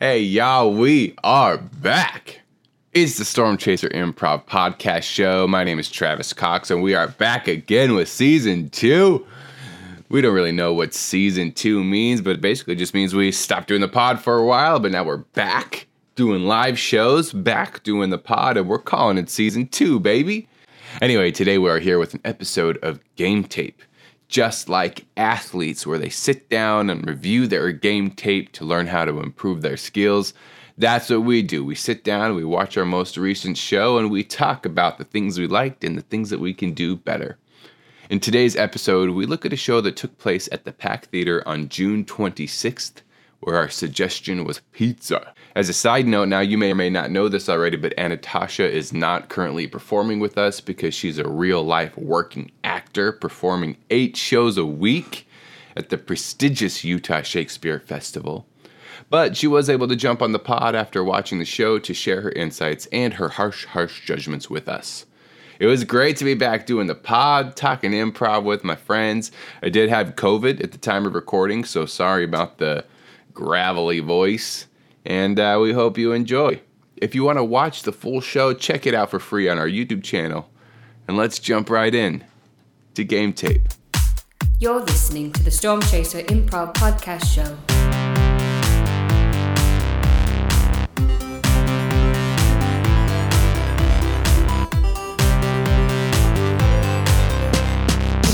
Hey, y'all, we are back. It's the Storm Chaser Improv Podcast Show. My name is Travis Cox, and we are back again with season two. We don't really know what season two means, but it basically just means we stopped doing the pod for a while, but now we're back doing live shows, back doing the pod, and we're calling it season two, baby. Anyway, today we are here with an episode of Game Tape just like athletes, where they sit down and review their game tape to learn how to improve their skills. That's what we do. We sit down, we watch our most recent show, and we talk about the things we liked and the things that we can do better. In today's episode, we look at a show that took place at the Pack Theater on June 26th, where our suggestion was pizza. As a side note, now you may or may not know this already, but Anatasha is not currently performing with us because she's a real life working actor performing eight shows a week at the prestigious Utah Shakespeare Festival. But she was able to jump on the pod after watching the show to share her insights and her harsh, harsh judgments with us. It was great to be back doing the pod, talking improv with my friends. I did have COVID at the time of recording, so sorry about the gravelly voice, and uh, we hope you enjoy. If you want to watch the full show, check it out for free on our YouTube channel. And let's jump right in to Game Tape. You're listening to the Storm Chaser Improv Podcast Show.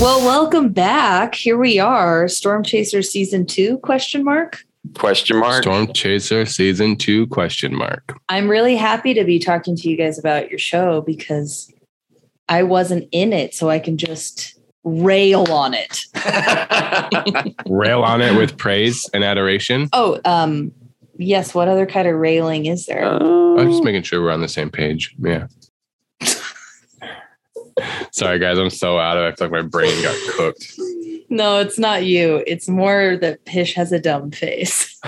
Well, welcome back. Here we are, Storm Chaser season 2 question mark. Question mark. Storm Chaser season 2 question mark. I'm really happy to be talking to you guys about your show because I wasn't in it so I can just rail on it. Rail on it with praise and adoration. Oh, um yes, what other kind of railing is there? I'm just making sure we're on the same page. Yeah. Sorry, guys. I'm so out of it. I feel like my brain got cooked. No, it's not you. It's more that Pish has a dumb face.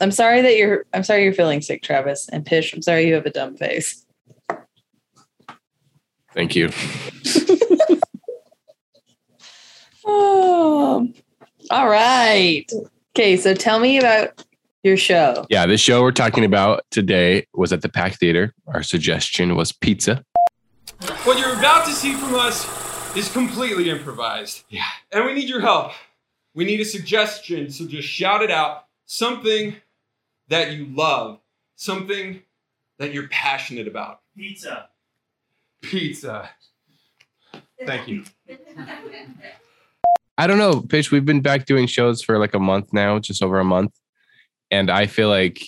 I'm sorry that you're I'm sorry you're feeling sick, Travis. And Pish, I'm sorry you have a dumb face. Thank you. Oh, all right. Okay, so tell me about your show. Yeah, the show we're talking about today was at the Pack Theater. Our suggestion was pizza. What you're about to see from us is completely improvised. Yeah. And we need your help. We need a suggestion, so just shout it out. Something that you love, something that you're passionate about. Pizza. Pizza. Thank you. I don't know, Pitch. We've been back doing shows for like a month now, just over a month. And I feel like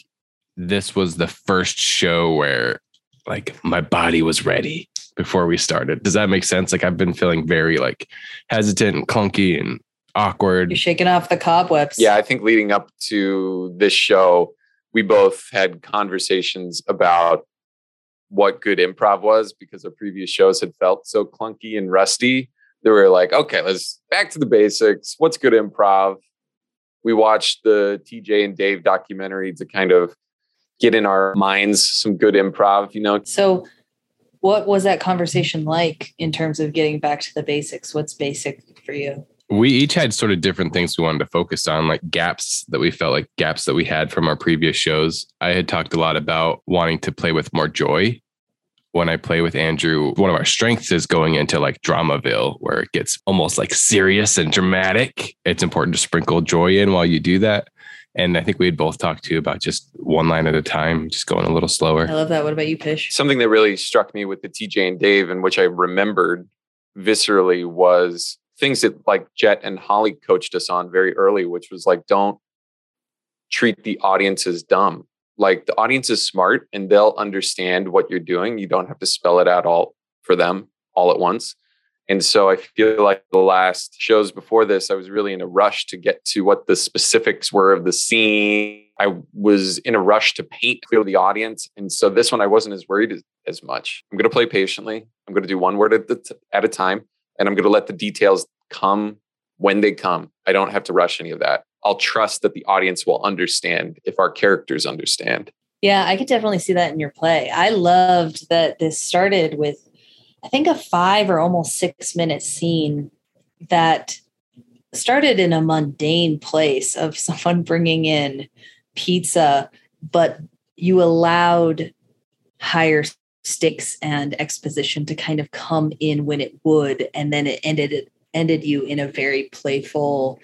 this was the first show where like my body was ready before we started. Does that make sense? Like I've been feeling very like hesitant and clunky and awkward. You're shaking off the cobwebs. yeah, I think leading up to this show, we both had conversations about what good improv was because our previous shows had felt so clunky and rusty. They were like, okay, let's back to the basics. What's good improv? We watched the TJ and Dave documentary to kind of get in our minds some good improv, you know. So, what was that conversation like in terms of getting back to the basics? What's basic for you? we each had sort of different things we wanted to focus on, like gaps that we felt like gaps that we had from our previous shows. I had talked a lot about wanting to play with more joy. When I play with Andrew, one of our strengths is going into like Dramaville, where it gets almost like serious and dramatic. It's important to sprinkle joy in while you do that. And I think we had both talked to you about just one line at a time, just going a little slower. I love that. What about you, Pish? something that really struck me with the TJ and Dave, and which I remembered viscerally, was things that like Jet and Holly coached us on very early, which was like, don't treat the audience as dumb. Like the audience is smart and they'll understand what you're doing. You don't have to spell it out all for them all at once. And so I feel like the last shows before this, I was really in a rush to get to what the specifics were of the scene. I was in a rush to paint clear the audience. And so this one, I wasn't as worried as, as much. I'm going to play patiently. I'm going to do one word at, t- at a time. And I'm going to let the details come when they come. I don't have to rush any of that. I'll trust that the audience will understand if our characters understand. Yeah, I could definitely see that in your play. I loved that this started with, I think, a five or almost six minute scene that started in a mundane place of someone bringing in pizza, but you allowed higher stakes and exposition to kind of come in when it would, and then it ended it ended you in a very playful,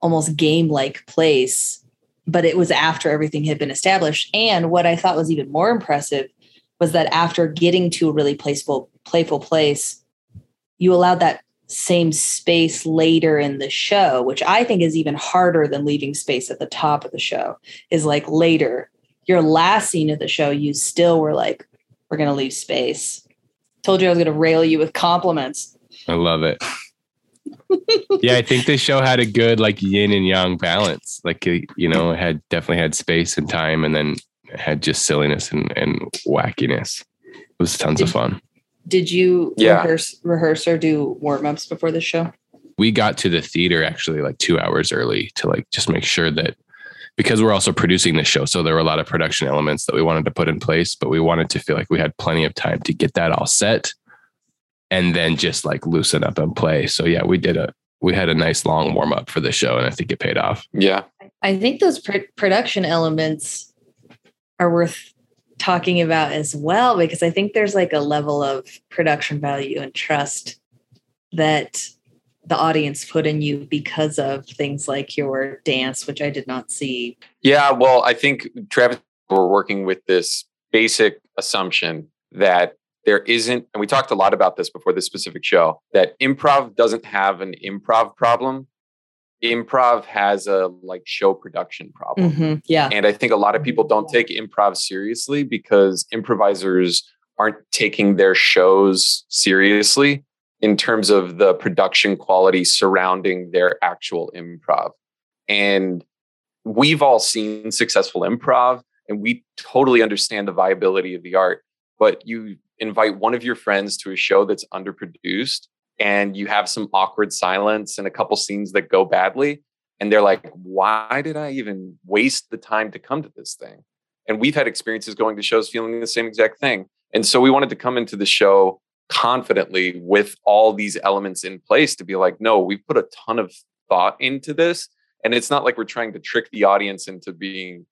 almost game-like place. But it was after everything had been established. And what I thought was even more impressive was that after getting to a really playful, playful place, you allowed that same space later in the show, which I think is even harder than leaving space at the top of the show, is like later. Your last scene of the show, you still were like, we're going to leave space. Told you I was going to rail you with compliments. I love it. yeah, I think this show had a good like yin and yang balance. Like you know, it had definitely had space and time, and then had just silliness and, and wackiness. It was tons Did- of fun. Did you Yeah. rehearse, rehearse or do warm ups before the show? We got to the theater actually like two hours early to like just make sure that because we're also producing the show, so there were a lot of production elements that we wanted to put in place, but we wanted to feel like we had plenty of time to get that all set and then just like loosen up and play. So yeah, we did a we had a nice long warm up for the show, and I think it paid off. Yeah. I think those pr- production elements are worth talking about as well because I think there's like a level of production value and trust that the audience put in you because of things like your dance, which I did not see. Yeah, well, I think Travis, we're working with this basic assumption that there isn't, and we talked a lot about this before this specific show, that improv doesn't have an improv problem. Improv has a like show production problem. Mm-hmm. Yeah. And I think a lot of people don't take improv seriously because improvisers aren't taking their shows seriously in terms of the production quality surrounding their actual improv. And we've all seen successful improv and we totally understand the viability of the art. But you invite one of your friends to a show that's underproduced and you have some awkward silence and a couple scenes that go badly and they're like why did i even waste the time to come to this thing? And we've had experiences going to shows feeling the same exact thing. And so we wanted to come into the show confidently with all these elements in place to be like no we've put a ton of thought into this. And it's not like we're trying to trick the audience into being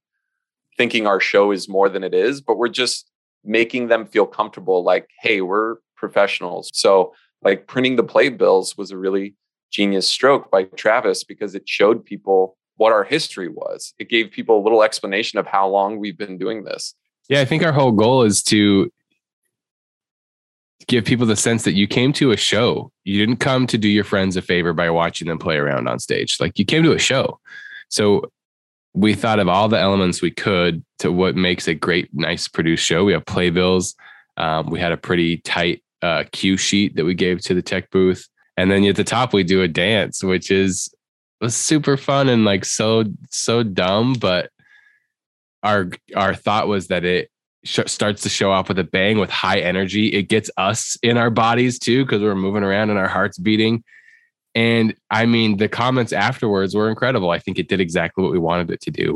thinking our show is more than it is but we're just making them feel comfortable like hey we're professionals. So like printing the playbills was a really genius stroke by Travis because it showed people what our history was. It gave people a little explanation of how long we've been doing this. Yeah, I think our whole goal is to give people the sense that you came to a show. You didn't come to do your friends a favor by watching them play around on stage. Like you came to a show. So we thought of all the elements we could to what makes a great, nice produced show. We have playbills. Um, we had a pretty tight uh, cue sheet that we gave to the tech booth. And then at the top, we do a dance, which is was super fun and like so so dumb, but our our thought was that it sh- starts to show off with a bang with high energy. It gets us in our bodies too because we're moving around and our hearts beating. And I mean, the comments afterwards were incredible. I think it did exactly what we wanted it to do.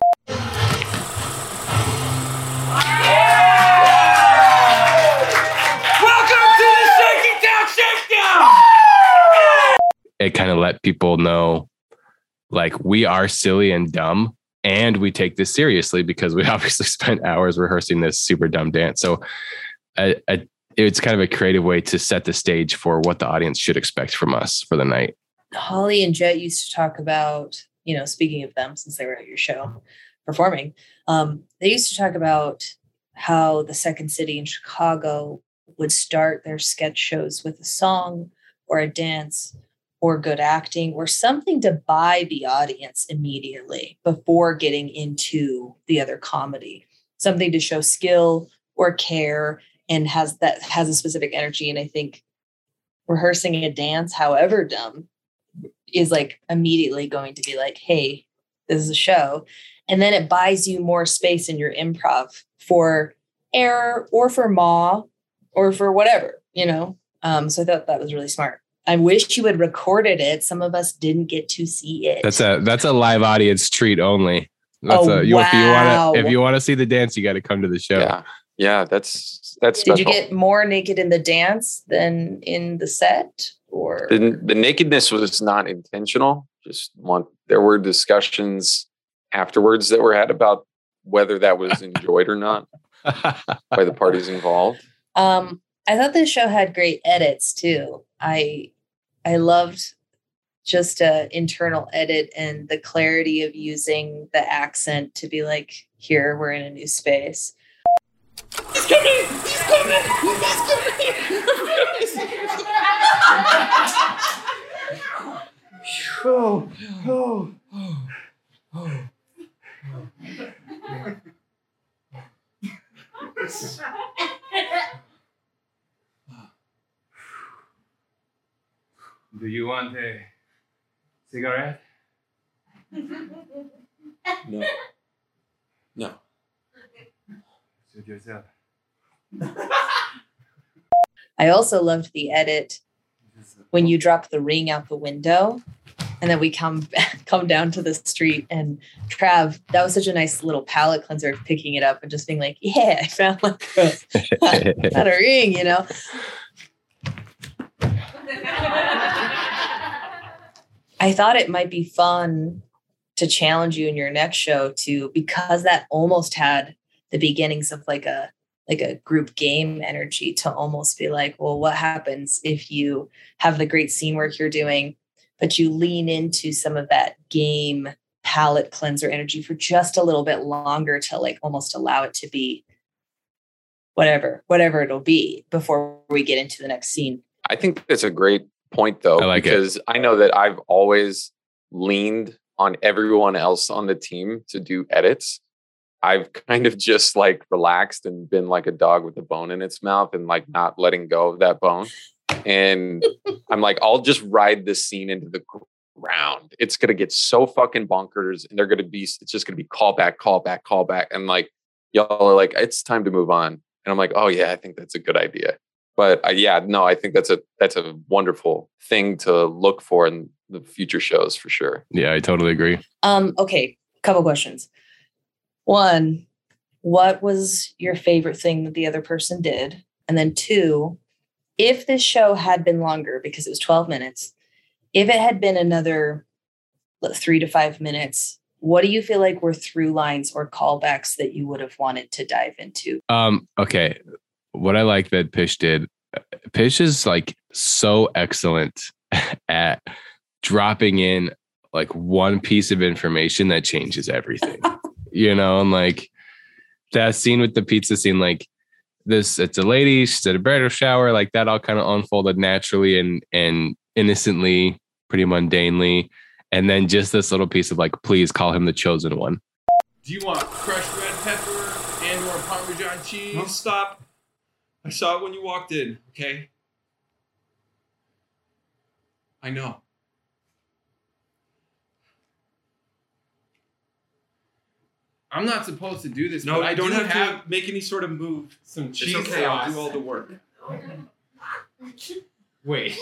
It kind of let people know, like we are silly and dumb, and we take this seriously because we obviously spent hours rehearsing this super dumb dance. So, a, a, it's kind of a creative way to set the stage for what the audience should expect from us for the night. Holly and Jet used to talk about, you know, speaking of them, since they were at your show performing, um, they used to talk about how the Second City in Chicago would start their sketch shows with a song or a dance or good acting or something to buy the audience immediately before getting into the other comedy, something to show skill or care and has that has a specific energy. And I think rehearsing a dance, however dumb, is like immediately going to be like, hey, this is a show. And then it buys you more space in your improv for error or for maw or for whatever, you know? Um, so I thought that was really smart. I wish you had recorded it. Some of us didn't get to see it. That's a that's a live audience treat only. That's Oh, a you, if you wow. want to if you want to see the dance, you got to come to the show. Yeah. Yeah. That's, that's Did special. you get more naked in the dance than in the set? Or the, the nakedness was not intentional. just want there were discussions afterwards that were had about whether that was enjoyed or not by the parties involved. Um, I thought this show had great edits too. I I loved just a internal edit and the clarity of using the accent to be like, here we're in a new space. He's coming! He's coming! He's coming! oh, oh, oh. Do you want a cigarette? No. No. Suit yourself. I also loved the edit when you drop the ring out the window and then we come come down to the street and Trav, that was such a nice little palate cleanser picking it up and just being like, yeah, I found like a, found a ring, you know. I thought it might be fun to challenge you in your next show to because that almost had the beginnings of like a like a group game energy to almost be like, well, what happens if you have the great scene work you're doing, but you lean into some of that game palette cleanser energy for just a little bit longer to like almost allow it to be whatever, whatever it'll be before we get into the next scene. I think that's a great point though, I like it. because I know that I've always leaned on everyone else on the team to do edits. I've kind of just like relaxed and been like a dog with a bone in its mouth and like not letting go of that bone. And I'm like, I'll just ride this scene into the ground. It's gonna get so fucking bonkers, and they're gonna be. It's just gonna be callback, callback, callback, and like y'all are like, it's time to move on. And I'm like, oh yeah, I think that's a good idea. But uh, yeah, no, I think that's a that's a wonderful thing to look for in the future shows for sure. Yeah, I totally agree. Um, okay, couple questions. One, what was your favorite thing that the other person did? And then two, if this show had been longer because it was 12 minutes, if it had been another three to five minutes, what do you feel like were through lines or callbacks that you would have wanted to dive into? Um, okay. What I like that Pish did, uh, Pish is like so excellent at dropping in like one piece of information that changes everything. you know, and like that scene with the pizza scene, like this, it's a lady, she's at a bridal shower, like that all kind of unfolded naturally and and innocently, pretty mundanely. And then just this little piece of like, please call him the chosen one. Do you want crushed red pepper and or Parmesan cheese? Stop. I saw it when you walked in, okay? I know. I'm not supposed to do this. No, but I don't do have, to make any sort of move. some cheese It's okay, sauce. I'll do all the work. Wait,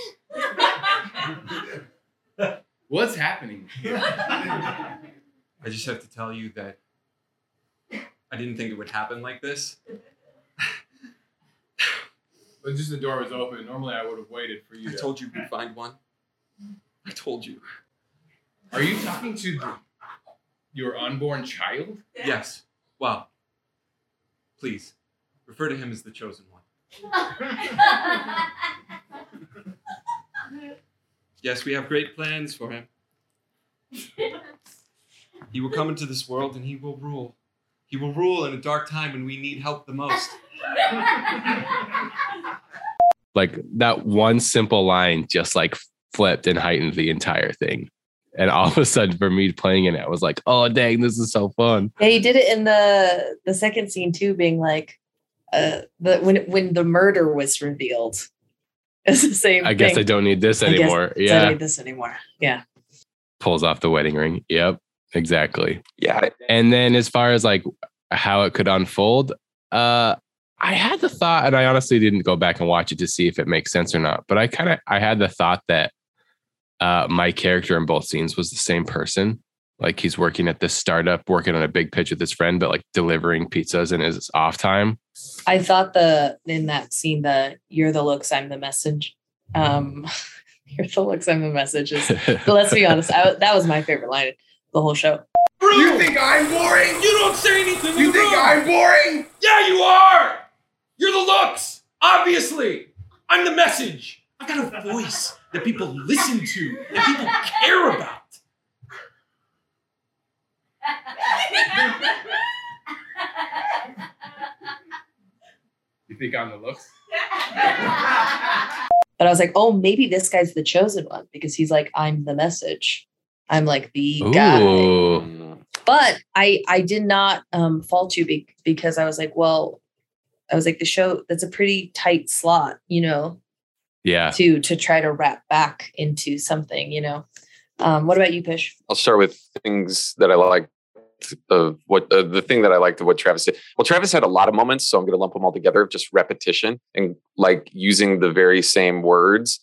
what's happening? I just have to tell you that I didn't think it would happen like this. But just the door was open. Normally, I would have waited for you. I to... told you we'd find one. I told you. Are you talking to the, your unborn child? Yes. Well, please refer to him as the chosen one. Yes, we have great plans for him. He will come into this world and he will rule. He will rule in a dark time when we need help the most. like that one simple line just like flipped and heightened the entire thing. And all of a sudden, for me playing in it, I was like, "Oh dang, this is so fun!" Yeah, he did it in the the second scene too, being like, uh, the when when the murder was revealed. It's the same. I guess I don't need this I guess anymore. I don't Yeah, need this anymore. Yeah. pulls off the wedding ring. Yep, exactly. Yeah, And then as far as like how it could unfold, uh, I had the thought, and I honestly didn't go back and watch it to see if it makes sense or not. But I kind of I had the thought that uh, my character in both scenes was the same person. Like he's working at this startup, working on a big pitch with his friend, but like delivering pizzas in his off time. I thought the in that scene the you're the looks, I'm the message. Um You're the looks I'm the messages. But let's be honest, I, that was my favorite line the whole show. You think I'm boring? You don't say anything. You you're think wrong. I'm boring? Yeah, you are. You're the looks. Obviously, I'm the message. I've got a voice that people listen to, that people care about. You think I'm the looks? But I was like, oh, maybe this guy's the chosen one because he's like, I'm the message. I'm like the guy. Ooh. Mm. But I I did not um fault you be- because I was like, well, I was like, the show that's a pretty tight slot, you know, Yeah. to to try to wrap back into something, you know. Um, what about you, Pish? I'll start with things that I like of what uh, the thing that I liked of what Travis did. Well, Travis had a lot of moments, so I'm going to lump them all together of just repetition and like using the very same words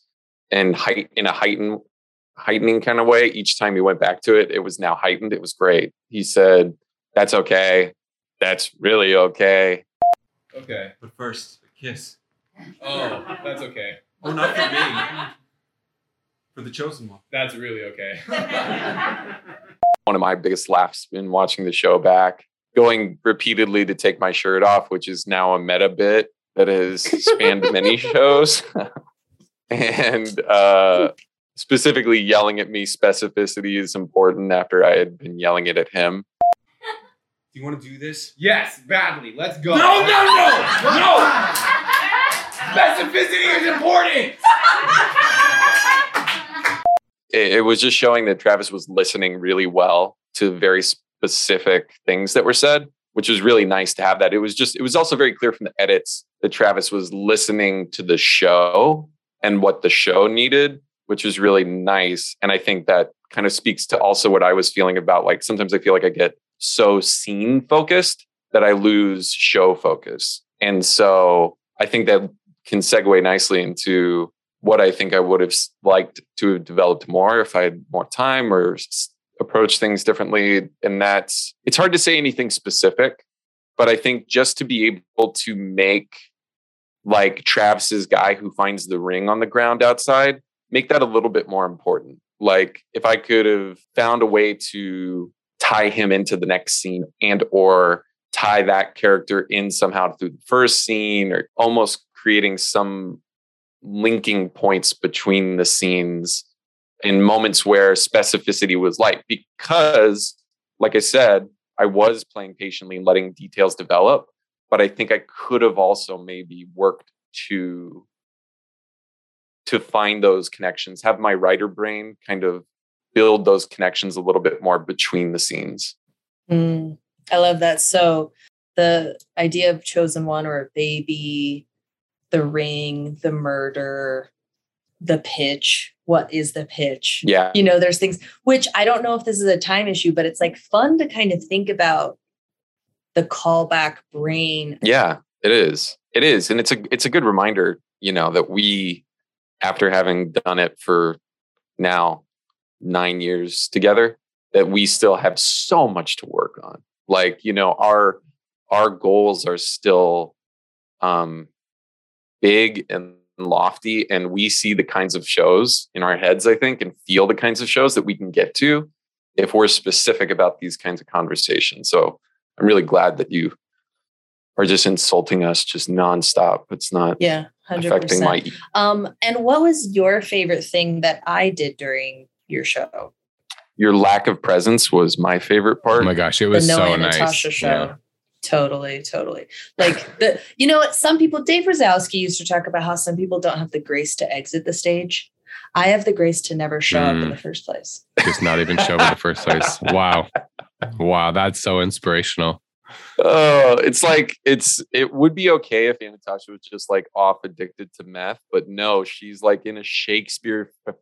and height in a heightened heightening kind of way. Each time he went back to it, it was now heightened. It was great. He said, "That's okay. That's really okay." Okay. But first, a kiss. Oh, that's okay. Oh, not for me. For the chosen one. That's really okay. one of my biggest laughs in watching the show back. Going repeatedly to take my shirt off, which is now a meta bit that has spanned many shows. and uh, specifically yelling at me, specificity is important after I had been yelling it at him. Do you want to do this? yes, badly. Let's go. No, no, no, no. Specificity is important. It, it was just showing that Travis was listening really well to very specific things that were said, which was really nice to have that. It was just, it was also very clear from the edits that Travis was listening to the show and what the show needed, which was really nice. And I think that kind of speaks to also what I was feeling about like sometimes I feel like I get so scene focused that I lose show focus. And so I think that can segue nicely into what I think I would have liked to have developed more if I had more time or s- approach things differently. And that's, it's hard to say anything specific, but I think just to be able to make like Travis's guy who finds the ring on the ground outside, make that a little bit more important. Like if I could have found a way to tie him into the next scene and or tie that character in somehow through the first scene or almost creating some linking points between the scenes in moments where specificity was light. Because like i said i was playing patiently and letting details develop but i think i could have also maybe worked to to find those connections have my writer brain kind of build those connections a little bit more between the scenes Mm, I love that. So the idea of chosen one or a baby, the ring, the murder, the pitch. What is the pitch? yeah You know, there's things which I don't know if this is a time issue, but it's like fun to kind of think about the callback brain. Yeah, it is. It is, and it's a it's a good reminder, you know, that we, after having done it for now nine years together, that we still have so much to work on. Like, you know, our our goals are still um big and lofty, and we see the kinds of shows in our heads, I think, and feel the kinds of shows that we can get to if we're specific about these kinds of conversations. So I'm really glad that you are just insulting us just nonstop. It's not Yeah, hundred affecting my. Um, and what was your favorite thing that I did during your show? your lack of presence was my favorite part. Oh my gosh, it was The was Noah so and nice. Natasha show. Yeah. Totally, totally. Like the, you know what? Some people, Dave Razowsky used to talk about how some people don't have the grace to exit the stage. I have the grace to never show up in Mm. the first place. Just not even show up in the first place. Wow. Wow, that's so inspirational. Oh, it's like it's it would be okay if Natasha was just like off addicted to meth, but no, she's like in a Shakespeare f-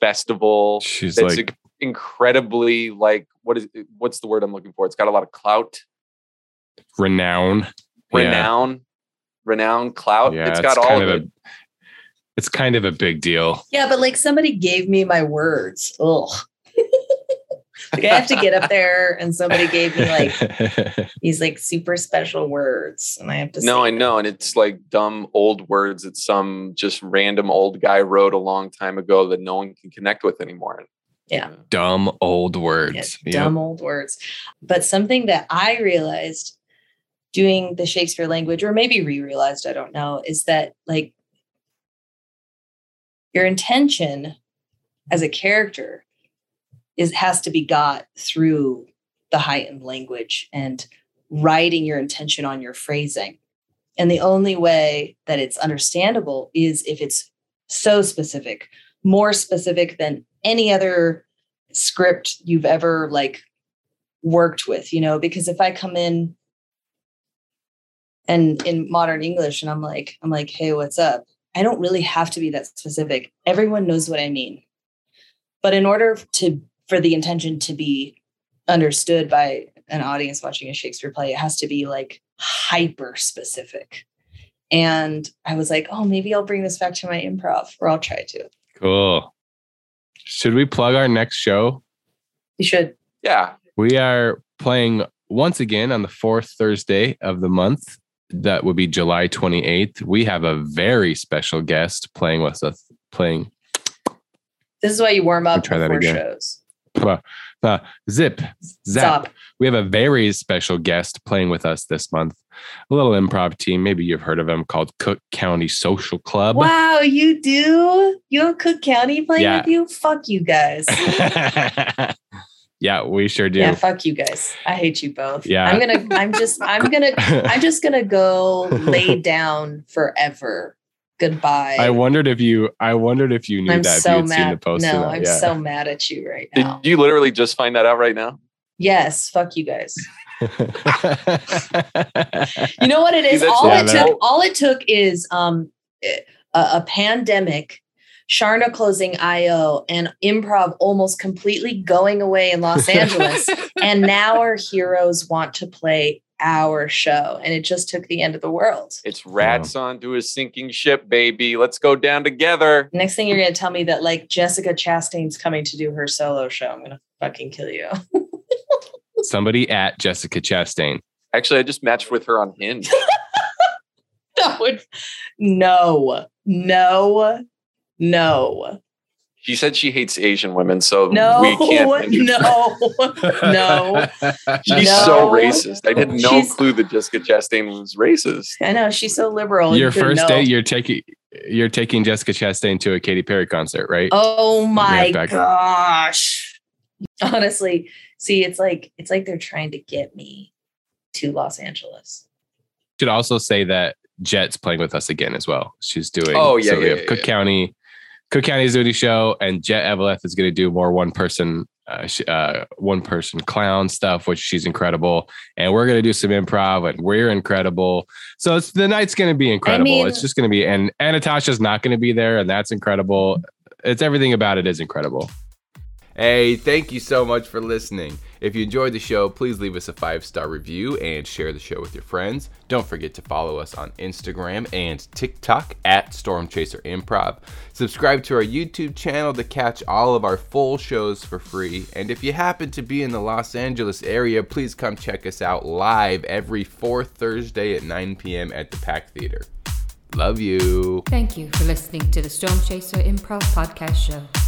festival. She's That's like, incredibly like what is what's the word I'm looking for? It's got a lot of clout, renown. Yeah. renown, renown, clout. Yeah, it's got all kind of of it. a it's kind of a big deal. Yeah, but like somebody gave me my words. Ugh. Like I have to get up there and somebody gave me like these like super special words and I have to No, say I know. And it's like dumb old words that some just random old guy wrote a long time ago that no one can connect with anymore. Yeah. Dumb old Yeah, words. Yep. dumb old words. But something that I realized doing the Shakespeare language, or maybe re-realized, I don't know, is that like your intention as a character is has to be got through the heightened language and writing your intention on your phrasing. And the only way that it's understandable is if it's so specific, more specific than any other script you've ever like worked with, you know, because if I come in and in modern English and I'm like, I'm like, hey, what's up? I don't really have to be that specific. Everyone knows what I mean. But in order to for the intention to be understood by an audience watching a Shakespeare play, it has to be like hyper specific. And I was like, oh, maybe I'll bring this back to my improv, or I'll try to. Cool. Should we plug our next show? You should. Yeah. We are playing once again on the fourth Thursday of the month. That would be July 28th. We have a very special guest playing with us, playing This is why you warm up try that before again. shows. Uh, Zip, Zap. Stop. We have a very special guest playing with us this month. A little improv team, maybe you've heard of them, called Cook County Social Club. Wow, you do? You have Cook County playing Yeah. with you? Fuck you guys. yeah, we sure do. yeah, fuck you guys. I hate you both. Yeah. I'm gonna I'm just I'm gonna I'm just gonna go lay down forever. Goodbye. I wondered if you I wondered if you knew I'm that if so you had seen the mad. post. No. I'm yeah. so mad at you right now. Did you literally just find that out right now? yes, fuck you guys. You know what it is? all Yeah, it that- took all it took is um a, a pandemic, Charna closing IO, and improv almost completely going away in Los Angeles. and now our heroes want to play our show. And it just took the end of the world. It's rats onto a sinking ship, baby. Let's go down together. Next thing you're gonna tell me that like Jessica Chastain's coming to do her solo show. I'm gonna fucking kill you. Somebody at Jessica Chastain. Actually, I just matched with her on Hinge. that would no, no, no. She said she hates Asian women, so No, we can't. interview- no, no. She's No. so racist. I had no She's- clue that Jessica Chastain was racist. I know she's so liberal. Your first know. date, you're taking you're taking Jessica Chastain to a Katy Perry concert, right? Oh my gosh. Honestly, see, it's like it's like they're trying to get me to Los Angeles. Should also say that Jet's playing with us again as well. She's doing. Oh, yeah, So we have yeah, Cook yeah. County, Cook County's doing a show, and Jet Eveleth is going to do more one person, uh, sh- uh, one person clown stuff, which she's incredible. And we're going to do some improv, and we're incredible. So it's, the night's going to be incredible. mean- it's just going to be, and and Natasha's not going to be there, and that's incredible. It's everything about it is incredible. Hey, thank you so much for listening. If you enjoyed the show, please leave us a five star review and share the show with your friends. Don't forget to follow us on Instagram and TikTok at Storm Chaser Improv. Subscribe to our YouTube channel to catch all of our full shows for free. And if you happen to be in the Los Angeles area, please come check us out live every fourth Thursday at 9 p.m. at the Pack Theater. Love you. Thank you for listening to the Storm Chaser Improv Podcast Show.